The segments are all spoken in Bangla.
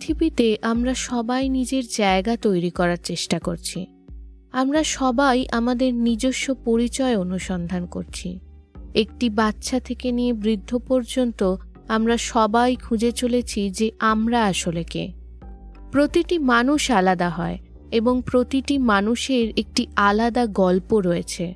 পৃথিবীতে আমরা সবাই নিজের জায়গা তৈরি করার চেষ্টা করছি। আমরা সবাই আমাদের নিজস্ব পরিচয় অনুসন্ধান করছি। একটি বাচ্চা থেকে নিয়ে বৃদ্ধ পর্যন্ত আমরা সবাই খুঁজে চলেছি যে আমরা আসলে কে। প্রতিটি মানুষ আলাদা হয় এবং প্রতিটি মানুষের একটি আলাদা গল্প রয়েছে।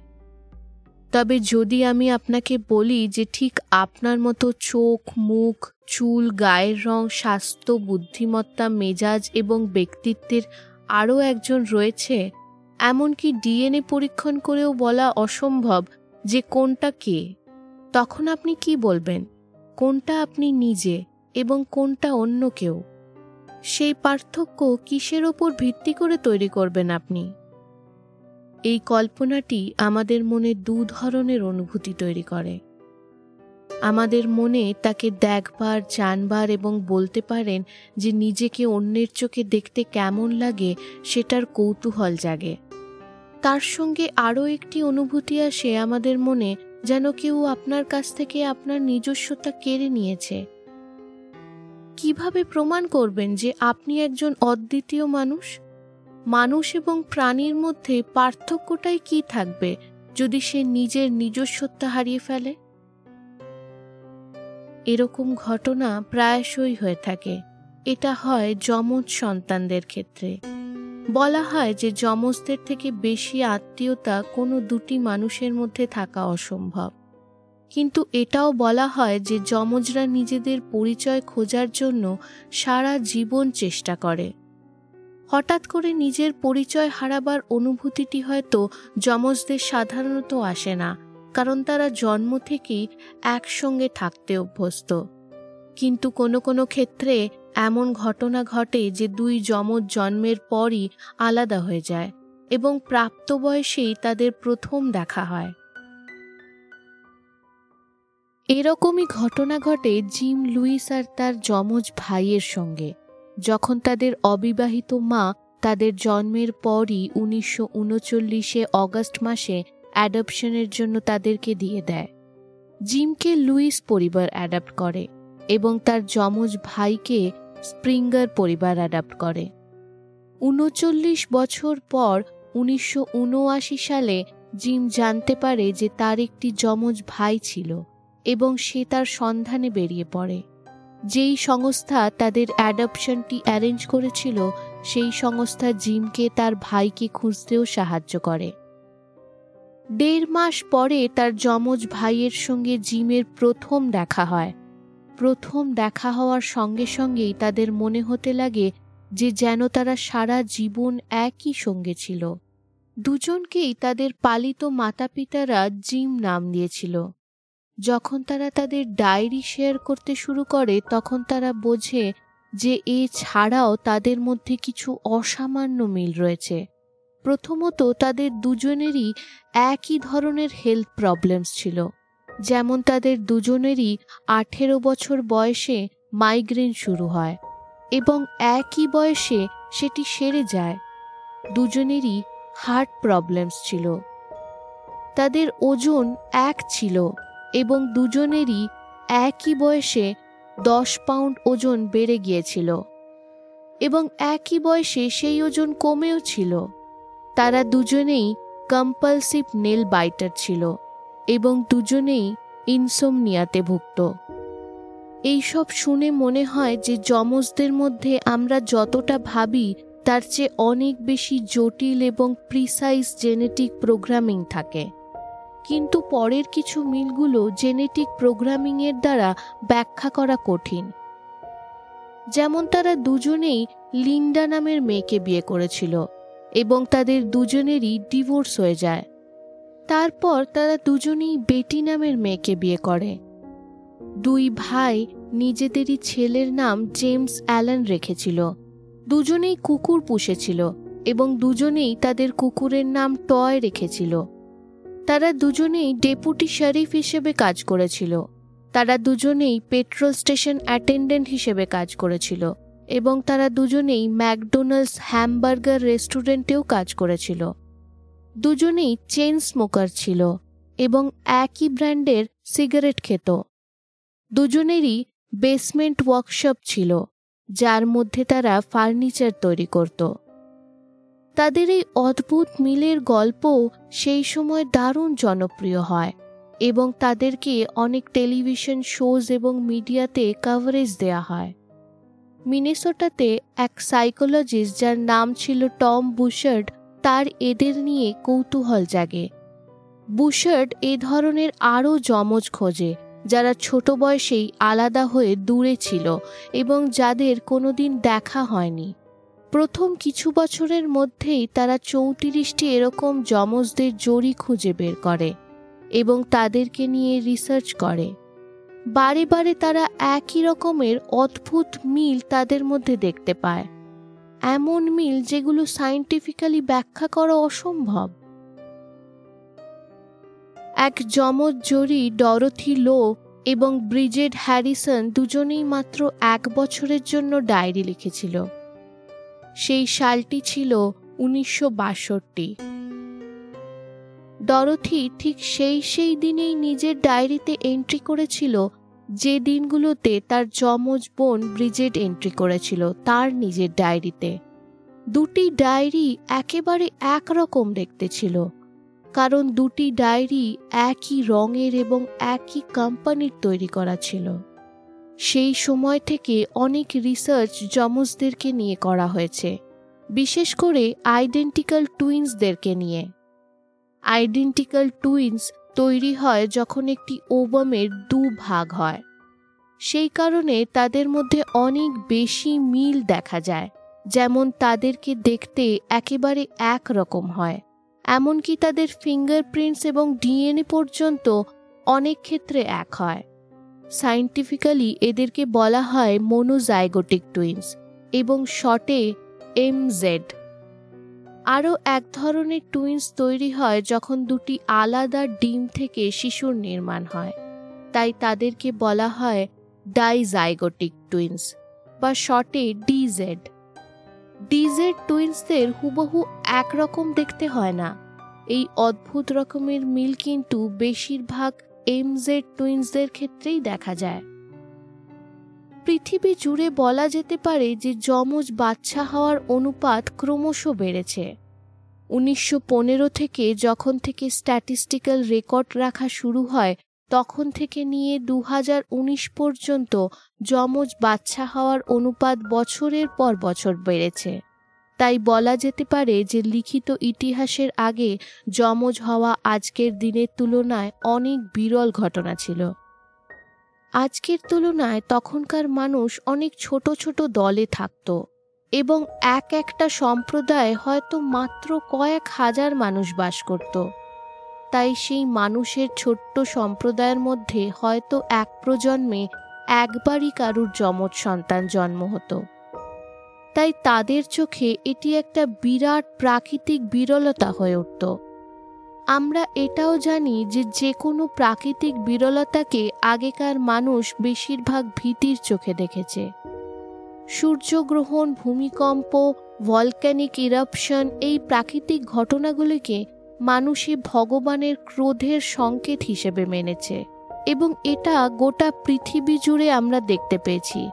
তবে যদি আমি আপনাকে বলি যে ঠিক আপনার মতো চোখ, মুখ, চুল, গায়ের রং, স্বাস্থ্য, বুদ্ধিমত্তা, মেজাজ এবং ব্যক্তিত্বের আরও একজন রয়েছে, এমনকি ডিএনএ পরীক্ষণ করেও বলা অসম্ভব যে কোনটা কে। তখন আপনি কি বলবেন? কোনটা আপনি নিজে এবং কোনটা অন্য কেউ? সেই পার্থক্য কিসের ওপর ভিত্তি করে তৈরি করবেন আপনি? এই কল্পনাটি আমাদের মনে দু ধরনের অনুভূতি তৈরি করে। আমাদের মনে তাকে দেখবার, জানবার এবং বলতে পারেন যে নিজেকে অন্যের চোখে দেখতে কেমন লাগে সেটার কৌতূহল জাগে। তার সঙ্গে আরও একটি অনুভূতি আসে আমাদের মনে, যেন কেউ আপনার কাছ থেকে আপনার নিজস্বতা কেড়ে নিয়েছে। কীভাবে প্রমাণ করবেন যে আপনি একজন অদ্বিতীয় মানুষ? মানুষ এবং প্রাণীর মধ্যে পার্থক্যটাই কি থাকবে যদি সে নিজের নিজস্বতা হারিয়ে ফেলে? এরকম ঘটনা প্রায়শই হয়ে থাকে। এটা হয় যমজ সন্তানদের ক্ষেত্রে। বলা হয় যে যমজদের থেকে বেশি আত্মীয়তা কোনো দুটি মানুষের মধ্যে থাকা অসম্ভব। কিন্তু এটাও বলা হয় যে যমজরা নিজেদের পরিচয় খোঁজার জন্য সারা জীবন চেষ্টা করে। হঠাৎ করে নিজের পরিচয় হারাবার অনুভূতিটি হয়তো যমজদের সাধারণত আসে না, কারণ তারা জন্ম থেকেই একসঙ্গে থাকতে অভ্যস্ত। কিন্তু কোনো কোনো ক্ষেত্রে এমন ঘটনা ঘটে যে দুই যমজ জন্মের পরই আলাদা হয়ে যায় এবং প্রাপ্ত বয়সেই তাদের প্রথম দেখা হয়। এরকমই ঘটনা ঘটে জিম লুইস আর তার যমজ ভাইয়ের সঙ্গে। যখন তাদের অবিবাহিত মা তাদের জন্মের পরই উনিশশো উনচল্লিশে অগস্ট মাসে অ্যাডপশনের জন্য তাদেরকে দিয়ে দেয়। জিমকে লুইস পরিবার অ্যাডাপ্ট করে এবং তার যমজ ভাইকে স্প্রিঙ্গার পরিবার অ্যাডাপ্ট করে। উনচল্লিশ বছর পর উনিশশো উনআশি সালে জিম জানতে পারে যে তার একটি যমজ ভাই ছিল এবং সে তার সন্ধানে বেরিয়ে পড়ে। যেই সংস্থা তাদের অ্যাডপশনটি অ্যারেঞ্জ করেছিল, সেই সংস্থা জিমকে তার ভাইকে খুঁজতেও সাহায্য করে। দেড় মাস পরে তার যমজ ভাইয়ের সঙ্গে জিমের প্রথম দেখা হয়। প্রথম দেখা হওয়ার সঙ্গে সঙ্গেই তাদের মনে হতে লাগে যে যেন তারা সারা জীবন একই সঙ্গে ছিল। দুজনকেই তাদের পালিত মাতা পিতারা জিম নাম দিয়েছিল। যখন তারা তাদের ডায়েরি শেয়ার করতে শুরু করে, তখন তারা বোঝে যে এ ছাড়াও তাদের মধ্যে কিছু অসামান্য মিল রয়েছে। প্রথমত, তাদের দুজনেরই একই ধরনের হেলথ প্রবলেমস ছিল। যেমন তাদের দুজনেরই আঠেরো বছর বয়সে মাইগ্রেন শুরু হয় এবং একই বয়সে সেটি সেরে যায়। দুজনেরই হার্ট প্রবলেমস ছিল। তাদের ওজন এক ছিল। এবং দুজনেরই একই বয়সে দশ পাউন্ড ওজন বেড়ে গিয়েছিল এবং একই বয়সে সেই ওজন কমেও ছিল। তারা দুজনেই কম্পালসিভ নেল বাইটার ছিল এবং দুজনেই ইনসোমনিয়াতে ভুক্ত এইসব শুনে মনে হয় যে যমজদের মধ্যে আমরা যতটা ভাবি, তার চেয়ে অনেক বেশি জটিল এবং প্রিসাইজ জেনেটিক প্রোগ্রামিং থাকে। কিন্তু পরের কিছু মিলগুলো জেনেটিক প্রোগ্রামিংয়ের দ্বারা ব্যাখ্যা করা কঠিন। যেমন তারা দুজনেই লিন্ডা নামের মেয়েকে বিয়ে করেছিল এবং তাদের দুজনেরই ডিভোর্স হয়ে যায়। তারপর তারা দুজনেই বেটি নামের মেয়েকে বিয়ে করে। দুই ভাই নিজেদেরই ছেলের নাম জেমস অ্যালান রেখেছিল। দুজনেই কুকুর পুষেছিল এবং দুজনেই তাদের কুকুরের নাম টয় রেখেছিল। তারা দুজনেই ডেপুটি শরিফ হিসেবে কাজ করেছিল। তারা দুজনেই পেট্রোল স্টেশন অ্যাটেন্ডেন্ট হিসেবে কাজ করেছিল এবং তারা দুজনেই ম্যাকডোনাল্ডস হ্যামবার্গার রেস্টুরেন্টেও কাজ করেছিল। দুজনেই চেন স্মোকার ছিল এবং একই ব্র্যান্ডের সিগারেট খেত। দুজনেরই বেসমেন্ট ওয়ার্কশপ ছিল, যার মধ্যে তারা ফার্নিচার তৈরি করত। তাদের এই অদ্ভুত মিলের গল্প সেই সময় দারুণ জনপ্রিয় হয় এবং তাদেরকে অনেক টেলিভিশন শোজ এবং মিডিয়াতে কভারেজ দেয়া হয়। মিনেসোটাতে এক সাইকোলজিস্ট যার নাম ছিল টম বুশার্ড, তার এদের নিয়ে কৌতূহল জাগে। বুশার্ড এ ধরনের আরও যমজ খোঁজে, যারা ছোট বয়সেই আলাদা হয়ে দূরে ছিল এবং যাদের কোনোদিন দেখা হয়নি। প্রথম কিছু বছরের মধ্যেই তারা চৌত্রিশটি এরকম যমজদের জড়ি খুঁজে বের করে এবং তাদেরকে নিয়ে রিসার্চ করে। বারে বারে তারা একই রকমের অদ্ভুত মিল তাদের মধ্যে দেখতে পায়। এমন মিল যেগুলো সাইন্টিফিক্যালি ব্যাখ্যা করা অসম্ভব। এক যমজ জড়ি ডরথি লো এবং ব্রিজেড হ্যারিসন দুজনেই মাত্র এক বছরের জন্য ডায়েরি লিখেছিল। সেই সালটি ছিল উনিশশো বাষট্টি। ডরথি ঠিক সেই সেই দিনেই নিজের ডায়েরিতে এন্ট্রি করেছিল, যে দিনগুলোতে তার যমজ বোন ব্রিজেড এন্ট্রি করেছিল, তার নিজের ডায়েরিতে। দুটি ডায়েরি একেবারে একরকম দেখতে ছিল, কারণ দুটি ডায়েরি একই রঙের এবং একই কোম্পানির তৈরি করা ছিল। সেই সময় থেকে অনেক রিসার্চ যমজদেরকে নিয়ে করা হয়েছে, বিশেষ করে আইডেন্টিক্যাল টুইন্সদেরকে নিয়ে। আইডেন্টিক্যাল টুইন্স তৈরি হয় যখন একটি ওবামের দু ভাগ হয়। সেই কারণে তাদের মধ্যে অনেক বেশি মিল দেখা যায়, যেমন তাদেরকে দেখতে একেবারে এক রকম হয়। এমনকি তাদের ফিঙ্গারপ্রিন্টস এবং ডিএনএ পর্যন্ত অনেক ক্ষেত্রে এক হয়। সাইন্টিফিক্যালি এদেরকে বলা হয় মোনোজাইগোটিক টুইন্স এবং শর্টে এম জেড আরও এক ধরনের টুইন্স তৈরি হয় যখন দুটি আলাদা ডিম থেকে শিশুর নির্মাণ হয়। তাই তাদেরকে বলা হয় ডাইজাইগোটিক টুইন্স বা শর্টে ডিজেড। ডিজেড টুইন্সদের হুবহু একরকম দেখতে হয় না। এই অদ্ভুত রকমের মিল কিন্তু বেশিরভাগ এমজেড টুইন্সদের ক্ষেত্রেই দেখা যায়। পৃথিবী জুড়ে বলা যেতে পারে যে যমজ বাচ্চা হওয়ার অনুপাত ক্রমশ বেড়েছে। উনিশশো পনেরো থেকে যখন থেকে স্ট্যাটিস্টিক্যাল রেকর্ড রাখা শুরু হয়, তখন থেকে নিয়ে দু হাজার উনিশ পর্যন্ত যমজ বাচ্চা হওয়ার অনুপাত বছরের পর বছর বেড়েছে। তাই বলা যেতে পারে যে লিখিত ইতিহাসের আগে যমজ হওয়া আজকের দিনের তুলনায় অনেক বিরল ঘটনা ছিল। আজকের তুলনায় তখনকার মানুষ অনেক ছোট ছোট দলে থাকত এবং এক একটা সম্প্রদায় হয়তো মাত্র কয়েক হাজার মানুষ বাস করত। তাই সেই মানুষের ছোট্ট সম্প্রদায়ের মধ্যে হয়তো এক প্রজন্মে একবারই কারুর যমজ সন্তান জন্ম হতো। তাই তাদের চোখে এটি একটা বিরাট প্রাকৃতিক বিরলতা হয়ে উঠত। আমরা এটাও জানি যে যে কোনো প্রাকৃতিক বিরলতাকে আগেকার মানুষ বেশিরভাগ ভীতির চোখে দেখেছে। সূর্যগ্রহণ, ভূমিকম্প ভলক্যানিক ইরাপশন এই প্রাকৃতিক ঘটনাগুলিকে মানুষে ভগবানের ক্রোধের সংকেত হিসেবে মেনেছে এবং এটা গোটা পৃথিবী জুড়ে আমরা দেখতে পেয়েছি।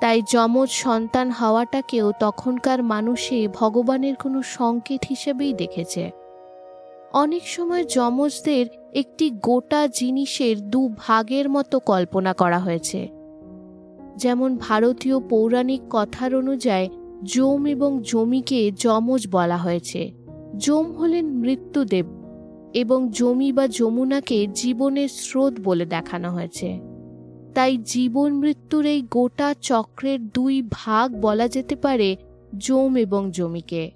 তাই যমজ সন্তান হওয়াটাকেও তখনকার মানুষে ভগবানের কোনো সংকেত হিসেবেই দেখেছে। অনেক সময় যমজদের একটি গোটা জিনিসের দু ভাগের মতো কল্পনা করা হয়েছে। যেমন ভারতীয় পৌরাণিক কথার অনুযায়ী জম এবং জমিকে যমজ বলা হয়েছে। যম হলেন মৃত্যুদেব এবং জমি বা যমুনাকে জীবনের স্রোত বলে দেখানো হয়েছে। তাই জীবন মৃত্যুর এই গোটা চক্রের দুই ভাগ বলা যেতে পারে জম এবং জমিকে।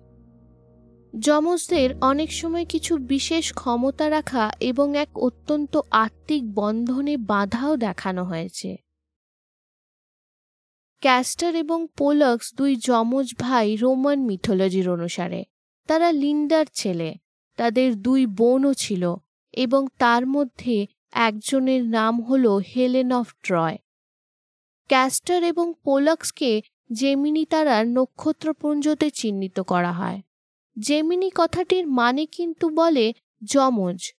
যমজদের অনেক সময় কিছু বিশেষ ক্ষমতা রাখা এবং এক অত্যন্ত আত্মিক বন্ধনে বাধাও দেখানো হয়েছে। ক্যাস্টার এবং পোলক্স দুই যমজ ভাই রোমান মিথোলজির অনুসারে। তারা লিন্ডার ছেলে, তাদের দুই বোনও ছিল এবং তার মধ্যে একজনের নাম হল হেলেন অফ ট্রয়। ক্যাস্টার এবং পোলক্সকে জেমিনি তারার নক্ষত্রপুঞ্জতে চিহ্নিত করা হয়। জেমিনি কথাটির মানে কিন্তু বলে যমজ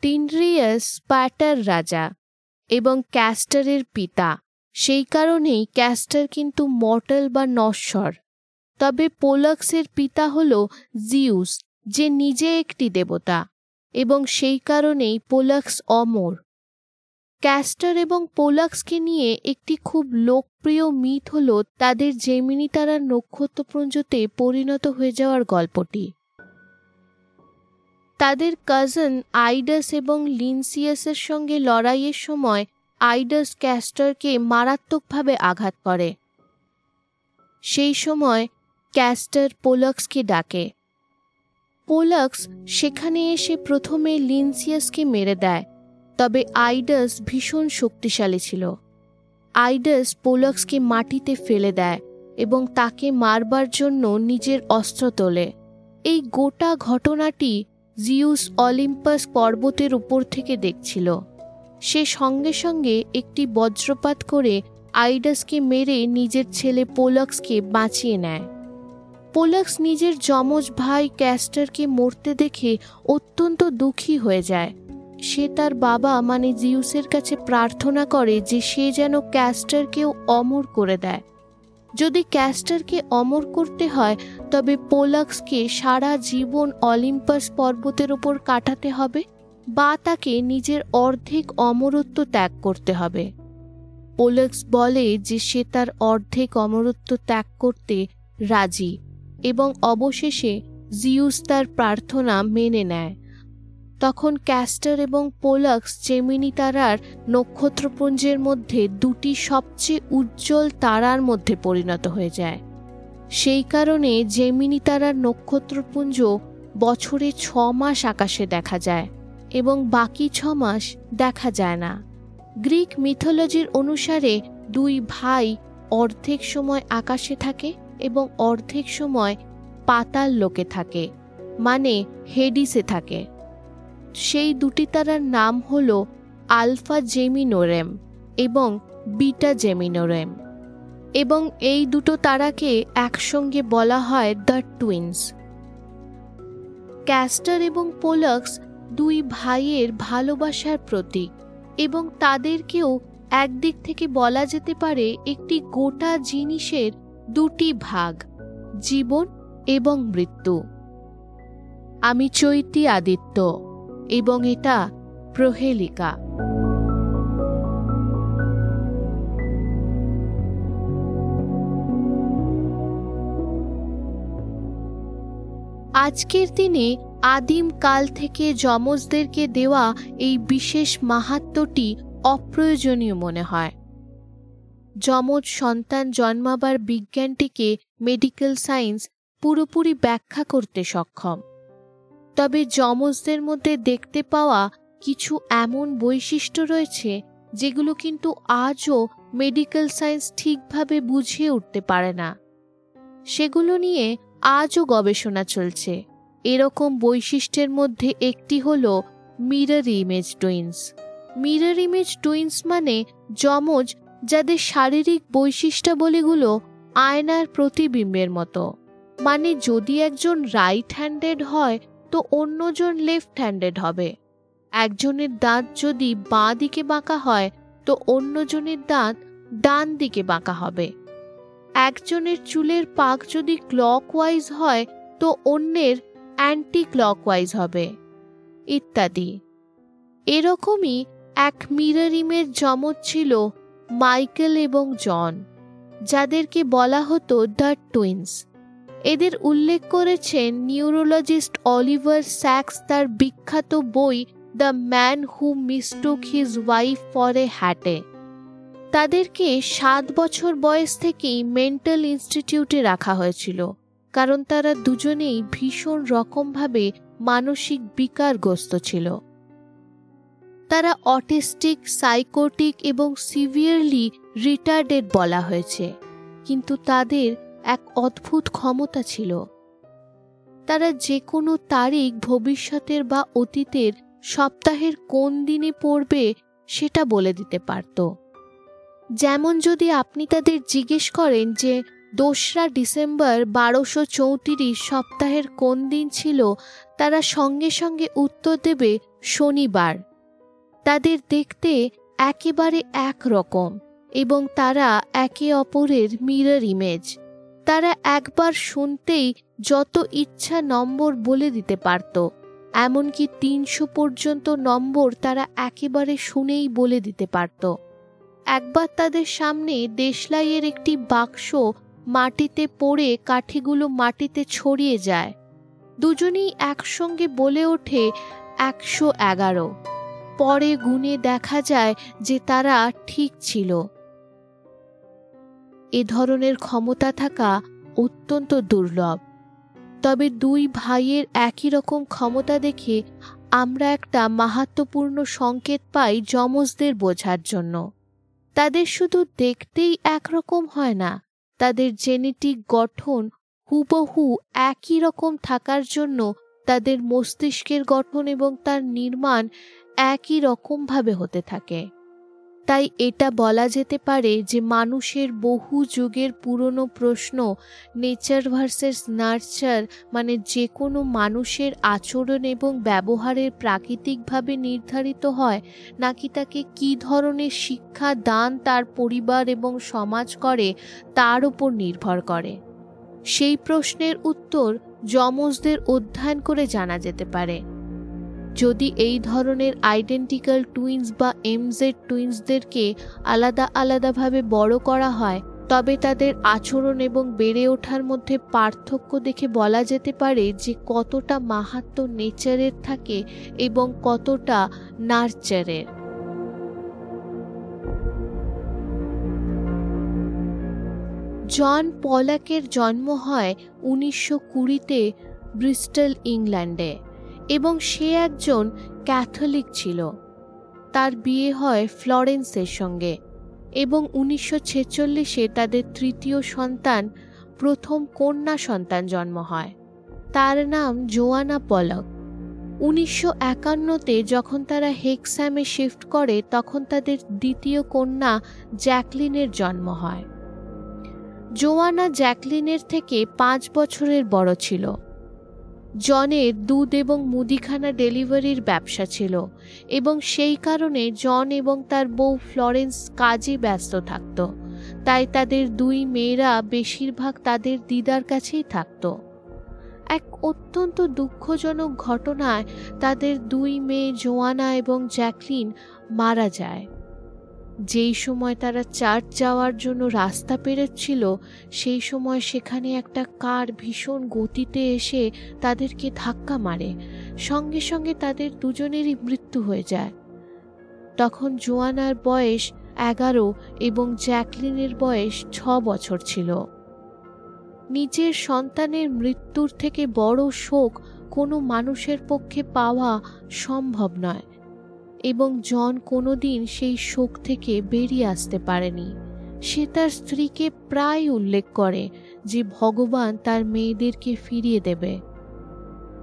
টিনরিয়াস স্প্যাটার রাজা এবং ক্যাস্টারের পিতা। সেই কারণেই ক্যাস্টার কিন্তু মর্টাল বা নশ্বর। তবে পোলাক্সের পিতা হল জিউস, যে নিজে একটি দেবতা। এবং সেই কারণেই পোলাক্স অমর। ক্যাস্টার এবং পোলাক্সকে নিয়ে একটি খুব লোকপ্রিয় মিথ হল তাদের জেমিনি তারার নক্ষত্রপুঞ্জতে পরিণত হয়ে যাওয়ার গল্পটি। তাদের কাজন আইডাস এবং লিনসিয়াসের সঙ্গে লড়াইয়ের সময় আইডাস ক্যাস্টারকে মারাত্মকভাবে আঘাত করে। সেই সময় ক্যাস্টার পোলাক্সকে ডাকে। পোলাক্স সেখানে এসে প্রথমে লিনসিয়াসকে মেরে দেয়, তবে আইডাস ভীষণ শক্তিশালী ছিল। আইডাস পোলাক্সকে মাটিতে ফেলে দেয় এবং তাকে মারবার জন্য নিজের অস্ত্র তোলে। এই গোটা ঘটনাটি জিউস অলিম্পাস পর্বতের উপর থেকে দেখছিল। সে সঙ্গে সঙ্গে একটি বজ্রপাত করে আইডাসকে মেরে নিজের ছেলে পোলাক্সকে বাঁচিয়ে নেয়। পোলাক্স নিজের যমজ ভাই ক্যাস্টারকে মরতে দেখে অত্যন্ত দুঃখী হয়ে যায়। সে তার বাবা মানে জিউসের কাছে প্রার্থনা করে যে সে যেন ক্যাস্টারকেও অমর করে দেয়। যদি ক্যাস্টারকে অমর করতে হয়, তবে পোলাক্সকে সারা জীবন অলিম্পাস পর্বতের ওপর কাটাতে হবে বা তাকে নিজের অর্ধেক অমরত্ব ত্যাগ করতে হবে। পোলাক্স বলে যে সে তার অর্ধেক অমরত্ব ত্যাগ করতে রাজি। এবং অবশেষে জিউস তার প্রার্থনা মেনে নেয়। তখন ক্যাস্টার এবং পোলাক্স জেমিনি তারার নক্ষত্রপুঞ্জের মধ্যে দুটি সবচেয়ে উজ্জ্বল তারার মধ্যে পরিণত হয়ে যায়। সেই কারণে জেমিনি তারার নক্ষত্রপুঞ্জ বছরে ছ মাস আকাশে দেখা যায় এবং বাকি ছ মাস দেখা যায় না। গ্রিক মিথোলজির অনুসারে দুই ভাই অর্ধেক সময় আকাশে থাকে এবং অর্ধেক সময় পাতাল লোকে থাকে মানে হেডিসে থাকে। সেই দুটি তারার নাম হল আলফা জেমিনোরেম এবং বিটা জেমিনোরেম। এবং এই দুটো তারাকে একসঙ্গে বলা হয় দ্য টুইন্স। ক্যাস্টার এবং পোলাক্স দুই ভাইয়ের ভালোবাসার প্রতীক এবং তাদেরকেও একদিক থেকে বলা যেতে পারে একটি গোটা জিনিসের দুটি ভাগ, জীবন এবং মৃত্যু। আমি চৈতি আদিত্য এবং এটা প্রহেলিকা। আজকের দিনে আদিম কাল থেকে যমজদেরকে দেওয়া এই বিশেষ মাহাত্মটি অপ্রয়োজনীয় মনে হয়। যমজ সন্তান জন্মাবার বিজ্ঞানটিকে মেডিকেল সায়েন্স পুরোপুরি ব্যাখ্যা করতে সক্ষম। তবে যমজদের মধ্যে দেখতে পাওয়া কিছু এমন বৈশিষ্ট্য রয়েছে, যেগুলো কিন্তু আজও মেডিকেল সায়েন্স ঠিকভাবে বুঝিয়ে উঠতে পারে না। সেগুলো নিয়ে আজও গবেষণা চলছে। এরকম বৈশিষ্ট্যের মধ্যে একটি হল mirror image twins mirror image twins মানে যমজ যাদের শারীরিক বৈশিষ্ট্যাবলীগুলো আয়নার প্রতিবিম্বের মতো। মানে যদি একজন রাইট হ্যান্ডেড হয়, তো অন্যজন লেফট হ্যান্ডেড হবে। একজনের দাঁত যদি বাঁ দিকে বাঁকা হয়, তো অন্যজনের দাঁত ডান দিকে বাঁকা হবে। একজনের চুলের পাক যদি ক্লকওয়াইজ হয়, তো অন্যের অ্যান্টি ক্লকওয়াইজ হবে। ইত্যাদি। এরকমই এক মিররিমের জমজ ছিল মাইকেল এবং জন, যাদেরকে বলা হতো দ্য টুইন্স। এদের উল্লেখ করেছেন নিউরোলজিস্ট অলিভার স্যাক্স তার বিখ্যাত বই the man who mistook his wife for a হ্যাটে। তাদেরকে সাত বছর বয়স থেকেই মেন্টাল ইনস্টিটিউটে রাখা হয়েছিল, কারণ তারা দুজনেই ভীষণ রকমভাবে মানসিক বিকারগ্রস্ত ছিল। তারা অটিস্টিক, সাইকোটিক এবং সিভিয়ারলি রিটার্ডেড বলা হয়েছে। কিন্তু তাদের এক অদ্ভুত ক্ষমতা ছিল। তারা যে কোনো তারিখ ভবিষ্যতের বা অতীতের সপ্তাহের কোন দিনে পড়বে সেটা বলে দিতে পারত। যেমন যদি আপনি তাদের জিজ্ঞেস করেন যে, দোসরা ডিসেম্বর বারোশো চৌত্রিশ সপ্তাহের কোন দিন ছিল? তারা সঙ্গে সঙ্গে উত্তর দেবে, শনিবার। তাদের দেখতে একেবারে এক রকম এবং তারা একে অপরের মিরর ইমেজ তারা একবার শুনতেই যত ইচ্ছা নম্বর বলে দিতে পারত, এমনকি তিনশো পর্যন্ত নম্বর তারা একেবারে শুনেই বলে দিতে পারত। একবার তাদের সামনে দেশলাইয়ের একটি বাক্স মাটিতে পড়ে কাঠিগুলো মাটিতে ছড়িয়ে যায়। দুজনেই একসঙ্গে বলে ওঠে একশো এগারো। পরে গুণে দেখা যায় যে তারা ঠিক ছিল। এ ধরনের ক্ষমতা থাকা অত্যন্ত দুর্লভ। তবে দুই ভাইয়ের একই রকম ক্ষমতা দেখে আমরা একটা মাহাত্মপূর্ণ সংকেত পাই যমজদের বোঝার জন্য। তাদের শুধু দেখতেই একরকম হয় না, তাদের জেনেটিক গঠন হুবহু একই রকম থাকার জন্য তাদের মস্তিষ্কের গঠন এবং তার নির্মাণ একই রকমভাবে হতে থাকে। তাই এটা বলা যেতে পারে যে মানুষের বহু যুগের পুরনো প্রশ্ন, নেচার ভার্সেস নার্চার মানে যে কোনো মানুষের আচরণ এবং ব্যবহারের প্রাকৃতিকভাবে নির্ধারিত হয়, নাকি তাকে কি ধরনের শিক্ষা, দান তার পরিবার এবং সমাজ করে, তার উপর নির্ভর করে। সেই প্রশ্নের উত্তর যমজদের অধ্যয়ন করে জানা যেতে পারে। যদি এই ধরনের আইডেন্টিক্যাল টুইন্স বা এমজেড টুইন্সদেরকে আলাদা আলাদাভাবে বড় করা হয়, তবে তাদের আচরণ এবং বেড়ে ওঠার মধ্যে পার্থক্য দেখে বলা যেতে পারে যে কতটা মাহাত্ম নেচারের থাকে এবং কতটা নার্চারের জন পলাকের জন্ম হয় উনিশশো কুড়িতে ব্রিস্টল, ইংল্যান্ডে এবং সে একজন ক্যাথলিক ছিল। তার বিয়ে হয় ফ্লরেন্সের সঙ্গে এবং উনিশশো ছেচল্লিশে তাদের তৃতীয় সন্তান, প্রথম কন্যা সন্তান জন্ম হয়। তার নাম জোয়ানা পলক। উনিশশো একান্নতে যখন তারা হেক্স্যামে শিফট করে, তখন তাদের দ্বিতীয় কন্যা জ্যাকলিনের জন্ম হয়। জোয়ানা জ্যাকলিনের থেকে পাঁচ বছরের বড় ছিল। জনের দুধ এবং মুদিখানা ডেলিভারির ব্যবসা ছিল এবং সেই কারণে জন এবং তার বউ ফ্লরেন্স কাজে ব্যস্ত থাকত। তাই তাদের দুই মেয়েরা বেশিরভাগ তাদের দিদার কাছেই থাকত। এক অত্যন্ত দুঃখজনক ঘটনায় তাদের দুই মেয়ে জোয়ানা এবং জ্যাকলিন মারা যায়। যেই সময় তারা চার্চ যাওয়ার জন্য রাস্তা পেরোচ্ছিল, সেই সময় সেখানে একটা কার ভীষণ গতিতে এসে তাদেরকে ধাক্কা মারে। সঙ্গে সঙ্গে তাদের দুজনেরই মৃত্যু হয়ে যায়। তখন জোয়ানার বয়স এগারো এবং জ্যাকলিনের বয়স ছ বছর ছিল। নিজের সন্তানের মৃত্যুর থেকে বড় শোক কোনো মানুষের পক্ষে পাওয়া সম্ভব নয়। এবং জন কোনোদিন সেই শোক থেকে বেরিয়ে আসতে পারেনি। সে তার স্ত্রীকে প্রায় উল্লেখ করে যে ভগবান তার মেয়েদেরকে ফিরিয়ে দেবে।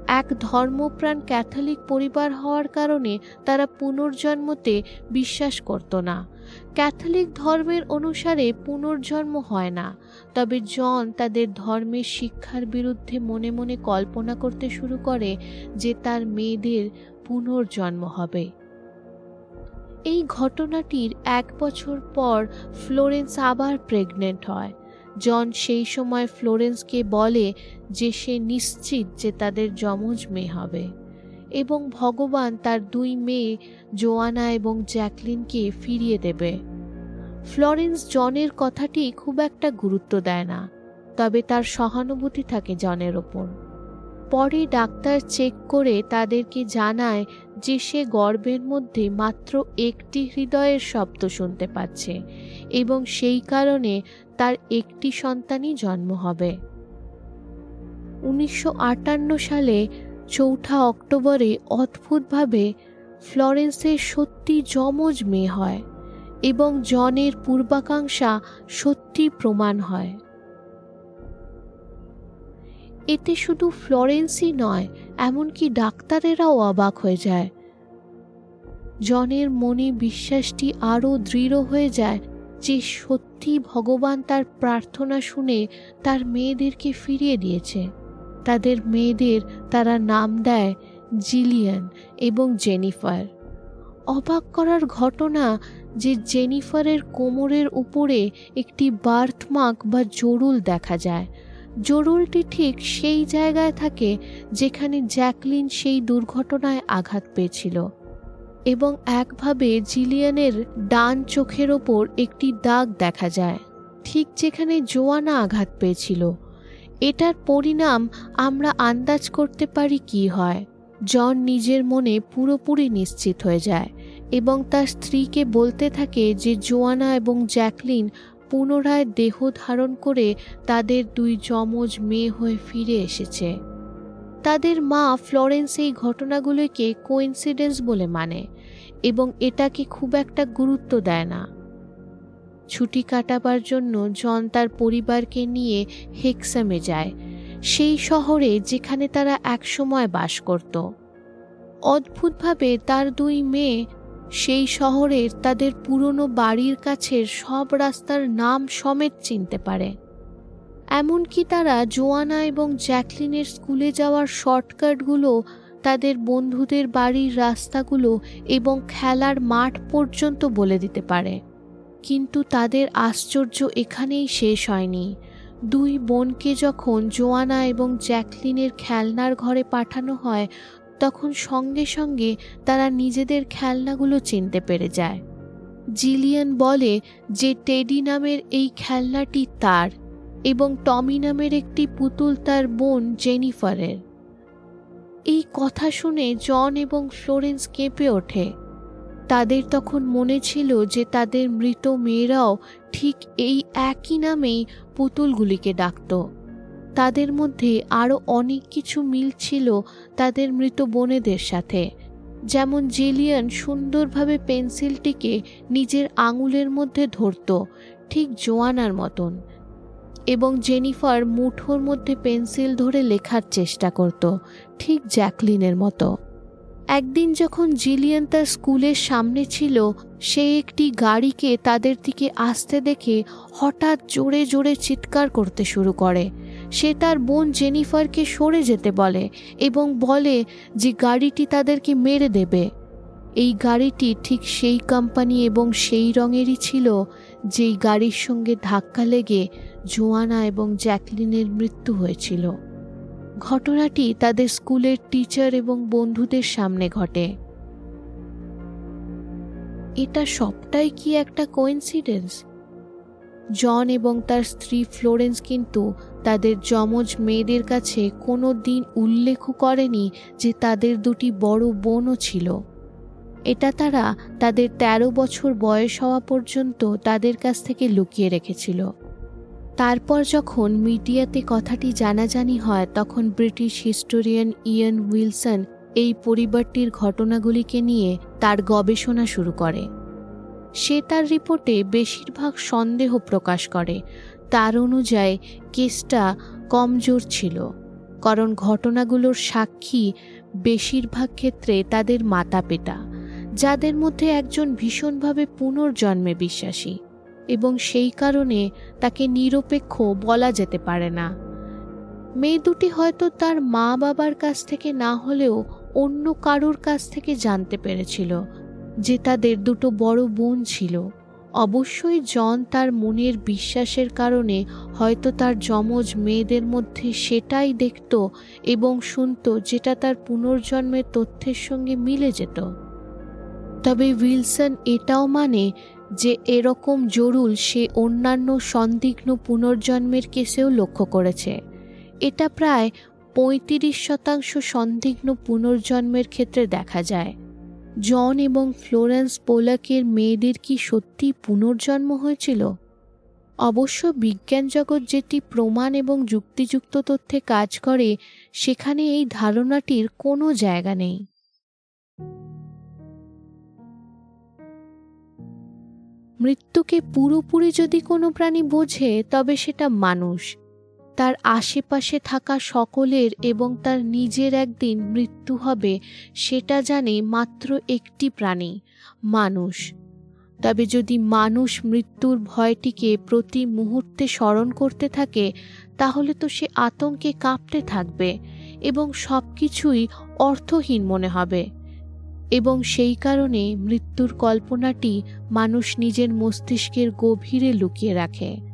এক ধর্মপ্রাণ ক্যাথলিক পরিবার হওয়ার কারণে তারা পুনর্জন্মতে বিশ্বাস করত না। ক্যাথলিক ধর্মের অনুসারে পুনর্জন্ম হয় না, তবে জন তাদের ধর্মের শিক্ষার বিরুদ্ধে মনে মনে কল্পনা করতে শুরু করে যে তার মেয়েদের পুনর্জন্ম হবে। এই ঘটনাটির এক বছর পর ফ্লোরেন্স আবার প্রেগনেন্ট হয়। জন সেই সময় ফ্লোরেন্সকে বলে যে সে নিশ্চিত যে তাদের যমজ মেয়ে হবে এবং ভগবান তার দুই মেয়ে, জোয়ানা এবং জ্যাকলিনকে ফিরিয়ে দেবে। ফ্লোরেন্স জনের কথাটি খুব একটা গুরুত্ব দেয় না, তবে তার সহানুভূতি থাকে জনের ওপর। পরে ডাক্তার চেক করে তাদেরকে জানায় যে সে গর্ভের মধ্যে মাত্র একটি হৃদয়ের শব্দ শুনতে পাচ্ছে, এবং সেই কারণে তার একটি সন্তানই জন্ম হবে। উনিশশো আটান্ন সালে চৌঠা অক্টোবরে অদ্ভুতভাবে ফ্লরেন্সের সত্যি যমজ মেয়ে হয়, এবং জনের পূর্বাকাঙ্ক্ষা সত্যি প্রমাণ হয়। এতে শুধু ফ্লোরেন্সই নয়, এমনকি ডাক্তারেরাও অবাক হয়ে যায়। জনের মনে বিশ্বাসটি আরও দৃঢ় হয়ে যায় যে সত্যি ভগবান তার প্রার্থনা শুনে তার মেয়েদেরকে ফিরিয়ে দিয়েছে। তাদের মেয়েদের তারা নাম দেয় জিলিয়ান এবং জেনিফার। অবাক করার ঘটনা যে জেনিফারের কোমরের উপরে একটি বার্থমার্ক বা জরুল দেখা যায়। জরুলটি ঠিক সেই জায়গায় থাকে যেখানে জ্যাকলিন সেই দুর্ঘটনায় আঘাত পেয়েছিল। এবং একভাবে জিলিয়ানের ডান চোখের ওপর একটি দাগ দেখা যায়, ঠিক যেখানে জোয়ানা আঘাত পেয়েছিল। এটার পরিণাম আমরা আন্দাজ করতে পারি কি হয়। জন নিজের মনে পুরোপুরি নিশ্চিত হয়ে যায় এবং তার স্ত্রীকে বলতে থাকে যে জোয়ানা এবং জ্যাকলিন পুনরায় দেহ ধারণ করে তাদের দুই যমজ মেয়ে হয়ে ফিরে এসেছে। তাদের মা ফ্লোরেন্স এই ঘটনাগুলোকে কোইন্সিডেন্স বলে মানে এবং এটাকে খুব একটা গুরুত্ব দেয় না। ছুটি কাটাবার জন্য জন তার পরিবারকে নিয়ে হেক্সামে যায়, সেই শহরে যেখানে তারা একসময় বাস করত। অদ্ভুতভাবে তার দুই মেয়ে সেই শহরের তাদের পুরনো বাড়ির কাছের সব রাস্তার নাম সমেত চিনতে পারে। এমনকি তারা জোয়ানা এবং জ্যাকলিনের স্কুলে যাওয়ার শর্টকাটগুলো, তাদের বন্ধুদের বাড়ির রাস্তাগুলো এবং খেলার মাঠ পর্যন্ত বলে দিতে পারে। কিন্তু তাদের আশ্চর্য এখানেই শেষ হয়নি। দুই বোনকে যখন জোয়ানা এবং জ্যাকলিনের খেলনার ঘরে পাঠানো হয় তখন সঙ্গে সঙ্গে তারা নিজেদের খেলনাগুলো চিনতে পেরে যায়। জিলিয়ান বলে যে টেডি নামের এই খেলনাটি তার এবং টমি নামের একটি পুতুল তার বোন জেনিফারের। এই কথা শুনে জন এবং ফ্লোরেন্স কেঁপে ওঠে। তাদের তখন মনে ছিল যে তাদের মৃত মেয়েরাও ঠিক এই একই নামেই পুতুলগুলিকে ডাকত। তাদের মধ্যে আরও অনেক কিছু মিল ছিল তাদের মৃত বোনেদের সাথে। যেমন জেলিয়ান সুন্দরভাবে পেন্সিলটিকে নিজের আঙুলের মধ্যে ধরত, ঠিক জোয়ানার মতন। এবং জেনিফার মুঠোর মধ্যে পেন্সিল ধরে লেখার চেষ্টা করত, ঠিক জ্যাকলিনের মতো। একদিন যখন জিলিয়ান তার স্কুলের সামনে ছিল, সে একটি গাড়িকে তাদের দিকে আসতে দেখে হঠাৎ জোরে জোরে চিৎকার করতে শুরু করে। সে তার বোন জেনিফারকে সরে যেতে বলে এবং বলে যে গাড়িটি তাদেরকে মেরে দেবে। এই গাড়িটি ঠিক সেই কোম্পানি এবং সেই রঙেরই ছিল, যেই গাড়ির সঙ্গে ধাক্কা লেগে জোয়ানা এবং জ্যাকলিনের মৃত্যু হয়েছিল। ঘটনাটি তাদের স্কুলের টিচার এবং বন্ধুদের সামনে ঘটে। এটা সবটাই কি একটা কোইন্সিডেন্স? জন এবং তার স্ত্রী ফ্লোরেন্স কিন্তু তাদের যমজ মেয়েদের কাছে কোনো দিন উল্লেখ করেনি যে তাদের দুটি বড় বোনও ছিল। এটা তারা তাদের ১৩ বছর বয়স হওয়া পর্যন্ত তাদের কাছ থেকে লুকিয়ে রেখেছিল। তারপর যখন মিডিয়াতে কথাটি জানাজানি হয়, তখন ব্রিটিশ হিস্টোরিয়ান ইয়ান উইলসন এই পরিবারটির ঘটনাগুলিকে নিয়ে তার গবেষণা শুরু করে। সে তার রিপোর্টে বেশিরভাগ সন্দেহ প্রকাশ করে। তার অনুযায়ী কেসটা কমজোর ছিল, কারণ ঘটনাগুলোর সাক্ষী বেশিরভাগ ক্ষেত্রে তাদের মাতা পেটা যাদের মধ্যে একজন ভীষণভাবে পুনর্জন্মে বিশ্বাসী এবং সেই কারণে তাকে নিরপেক্ষ বলা যেতে পারে না। মেয়ে দুটি হয়তো তার মা বাবার কাছ থেকে না হলেও অন্য কারোর কাছ থেকে জানতে পেরেছিল যে তাদের দুটো বড় বোন ছিল। অবশ্যই জন তার মনের বিশ্বাসের কারণে হয়তো তার যমজ মেয়েদের মধ্যে সেটাই দেখত এবং শুনত যেটা তার পুনর্জন্মের তথ্যের সঙ্গে মিলে যেত। তবে উইলসন এটাও মানে যে এরকম জরুল সে অন্যান্য সন্দিগ্ন পুনর্জন্মের কেসেও লক্ষ্য করেছে। এটা প্রায় পঁয়ত্রিশ শতাংশ সন্দিগ্ন পুনর্জন্মের ক্ষেত্রে দেখা যায়। জন এবং ফ্লোরেন্স পোলাকের মেয়েদের কি সত্যি পুনর্জন্ম হয়েছিল? অবশ্য বিজ্ঞান জগৎ যেটি প্রমাণ এবং যুক্তিযুক্ত তথ্যে কাজ করে, সেখানে এই ধারণাটির কোনো জায়গা নেই। মৃত্যুকে পুরোপুরি যদি কোনো প্রাণী বোঝে, তবে সেটা মানুষ। তার আশেপাশে থাকা সকলের এবং তার নিজের একদিন মৃত্যু হবে, সেটা জানে মাত্র একটি প্রাণী, মানুষ। তবে যদি মানুষ মৃত্যুর ভয়টিকে প্রতি মুহূর্তে স্মরণ করতে থাকে, তাহলে তো সে আতঙ্কে কাঁপতে থাকবে এবং সব কিছুই অর্থহীন মনে হবে। এবং সেই কারণে মৃত্যুর কল্পনাটি মানুষ নিজের মস্তিষ্কের গভীরে লুকিয়ে রাখে।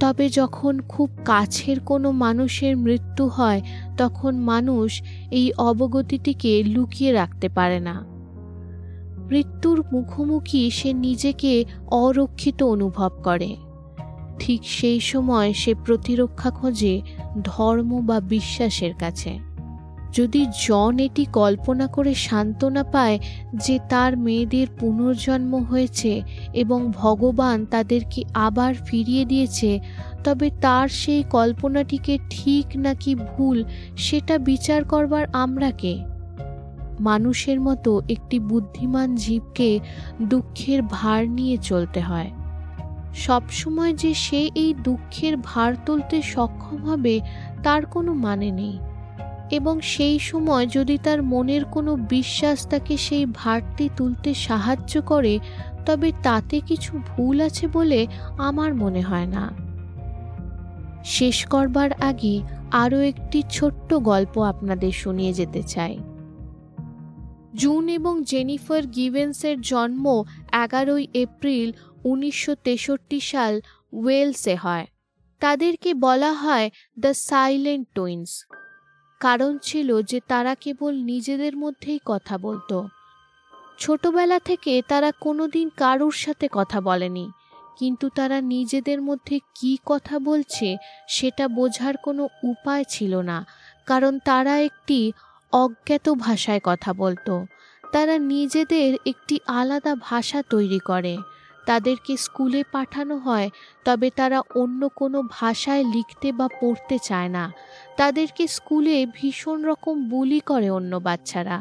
তবে যখন খুব কাছের কোনো মানুষের মৃত্যু হয়, তখন মানুষ এই অবগতিটিকে লুকিয়ে রাখতে পারে না। মৃত্যুর মুখোমুখি সে নিজেকে অরক্ষিত অনুভব করে। ঠিক সেই সময় সে প্রতিরক্ষা খোঁজে ধর্ম বা বিশ্বাসের কাছে। যদি জন এটি কল্পনা করে সান্ত্বনা পায় যে তার মেয়েদের পুনর্জন্ম হয়েছে এবং ভগবান তাদেরকে আবার ফিরিয়ে দিয়েছে, তবে তার সেই কল্পনাটিকে ঠিক নাকি ভুল সেটা বিচার করবার আমরা কে? মানুষের মতো একটি বুদ্ধিমান জীবকে দুঃখের ভার নিয়ে চলতে হয়। সবসময় যে সে এই দুঃখের ভার তুলতে সক্ষম হবে, তার কোনো মানে নেই। এবং সেই সময় যদি তার মনের কোনো বিশ্বাস তাকে সেই ভারটি তুলতে সাহায্য করে, তবে তাতে কিছু ভুল আছে বলে আমার মনে হয় না। শেষ করবার আগে আরও একটি ছোট্ট গল্প আপনাদের শুনিয়ে যেতে চাই। জুন এবং জেনিফার গিভেন্সের জন্ম এগারোই এপ্রিল উনিশশো তেষট্টি সাল ওয়েলসে হয়। তাদেরকে বলা হয় দ্য সাইলেন্ট টুইন্স। কারণ ছিল যে তারা কেবল নিজেদের মধ্যেই কথা বলতো। ছোটবেলা থেকে তারা কোনোদিন কারুর সাথে কথা বলেনি, কিন্তু তারা নিজেদের মধ্যে কি কথা বলছে সেটা বোঝার কোনো উপায় ছিল না, কারণ তারা একটি অজ্ঞাত ভাষায় কথা বলতো। তারা নিজেদের একটি আলাদা ভাষা তৈরি করে। তাদেরকে স্কুলে পাঠানো হয়, তবে তারা অন্য কোনো ভাষায় লিখতে বা পড়তে চায় না। তাদেরকে স্কুলে ভীষণ রকম বুলি করে অন্য বাচ্চারা।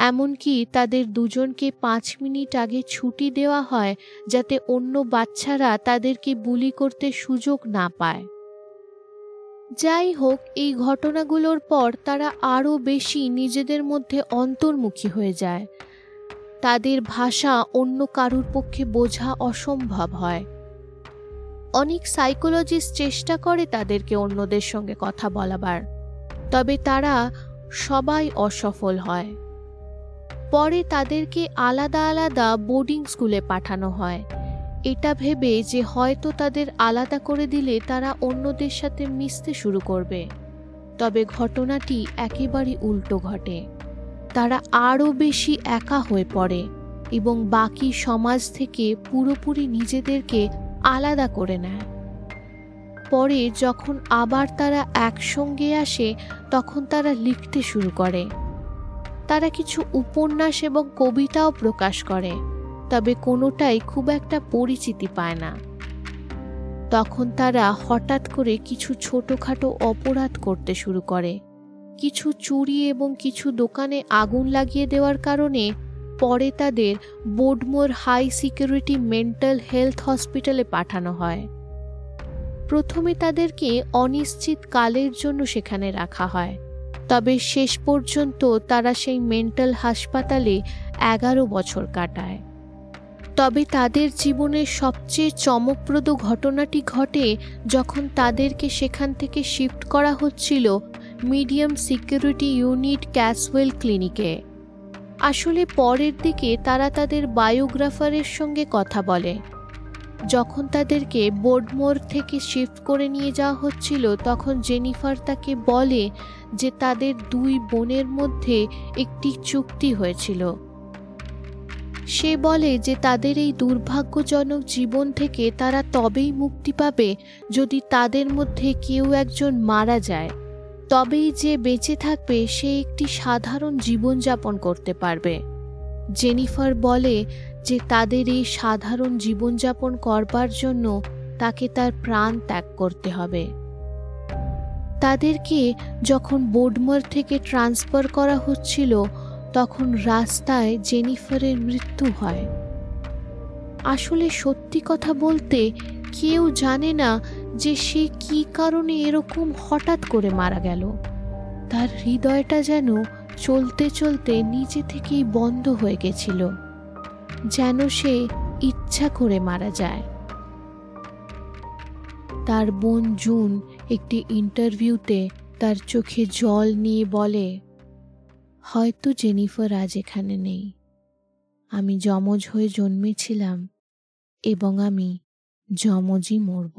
এমনকি তাদের দুজনকে পাঁচ মিনিট আগে ছুটি দেওয়া হয়, যাতে অন্য বাচ্চারা তাদেরকে বুলি করতে সুযোগ না পায়। যাই হোক, এই ঘটনাগুলোর পর তারা আরও বেশি নিজেদের মধ্যে অন্তর্মুখী হয়ে যায়। তাদের ভাষা অন্য কারুর পক্ষে বোঝা অসম্ভব হয়। অনেক সাইকোলজিস্ট চেষ্টা করে তাদেরকে অন্যদের সঙ্গে কথা বলাবার, তবে তারা সবাই অসফল হয়। পরে তাদেরকে আলাদা আলাদা বোর্ডিং স্কুলে পাঠানো হয়। এটা ভেবে যে হয়তো তাদের আলাদা করে দিলে তারা অন্যদের সাথে মিশতে শুরু করবে। তবে ঘটনাটি একেবারে উল্টো ঘটে। তারা আরও বেশি একা হয়ে পড়ে এবং বাকি সমাজ থেকে পুরোপুরি নিজেদেরকে আলাদা করে নেয়। পরে যখন আবার তারা একসঙ্গে আসে, তখন তারা লিখতে শুরু করে। তারা কিছু উপন্যাস এবং কবিতাও প্রকাশ করে, তবে কোনোটাই খুব একটা পরিচিতি পায় না। তখন তারা হঠাৎ করে কিছু ছোটোখাটো অপরাধ করতে শুরু করে। কিছু চুরি এবং কিছু দোকানে আগুন লাগিয়ে দেওয়ার কারণে পরে তাদের Broadmoor high security mental health হসপিটালে পাঠানো হয়। প্রথমে তাদেরকে অনিশ্চিত কালের জন্য সেখানে রাখা হয়। তবে শেষ পর্যন্ত তারা সেই মেন্টাল হাসপাতালে এগারো বছর কাটায়। তবে তাদের জীবনের সবচেয়ে চমকপ্রদ ঘটনাটি ঘটে যখন তাদেরকে সেখান থেকে শিফট করা হচ্ছিল মিডিয়াম সিকিউরিটি ইউনিট ক্যাসওয়েল ক্লিনিকে। আসলে পরের দিকে তারা তাদের বায়োগ্রাফারের সঙ্গে কথা বলে। যখন তাদেরকে বোর্ডমোর থেকে শিফট করে নিয়ে যাওয়া হচ্ছিল, তখন জেনিফার তাকে বলে যে তাদের দুই বোনের মধ্যে একটি চুক্তি হয়েছিল। সে বলে যে তাদের এই দুর্ভাগ্যজনক জীবন থেকে তারা তবেই মুক্তি পাবে যদি তাদের মধ্যে কেউ একজন মারা যায়। তবেই যে বেঁচে থাকবে সে একটি সাধারণ জীবনযাপন করতে পারবে। জেনিফার বলে যে তাদের এই সাধারণ জীবনযাপন করবার জন্য তাকে তার প্রাণ ত্যাগ করতে হবে। তাদেরকে যখন বোর্ডমার থেকে ট্রান্সফার করা হচ্ছিল, তখন রাস্তায় জেনিফারের মৃত্যু হয়। আসলে সত্যি কথা বলতে কেউ জানে না যে সে কি কারণে এরকম হঠাৎ করে মারা গেল। তার হৃদয়টা যেন চলতে চলতে নিজে থেকেই বন্ধ হয়ে গেছিল, যেন সে ইচ্ছা করে মারা যায়। তার বোন জুন একটি ইন্টারভিউতে তার চোখে জল নিয়ে বলে, হয়তো জেনিফার আজ এখানে নেই। আমি যমজ হয়ে জন্মেছিলাম এবং আমি যমজই মরব।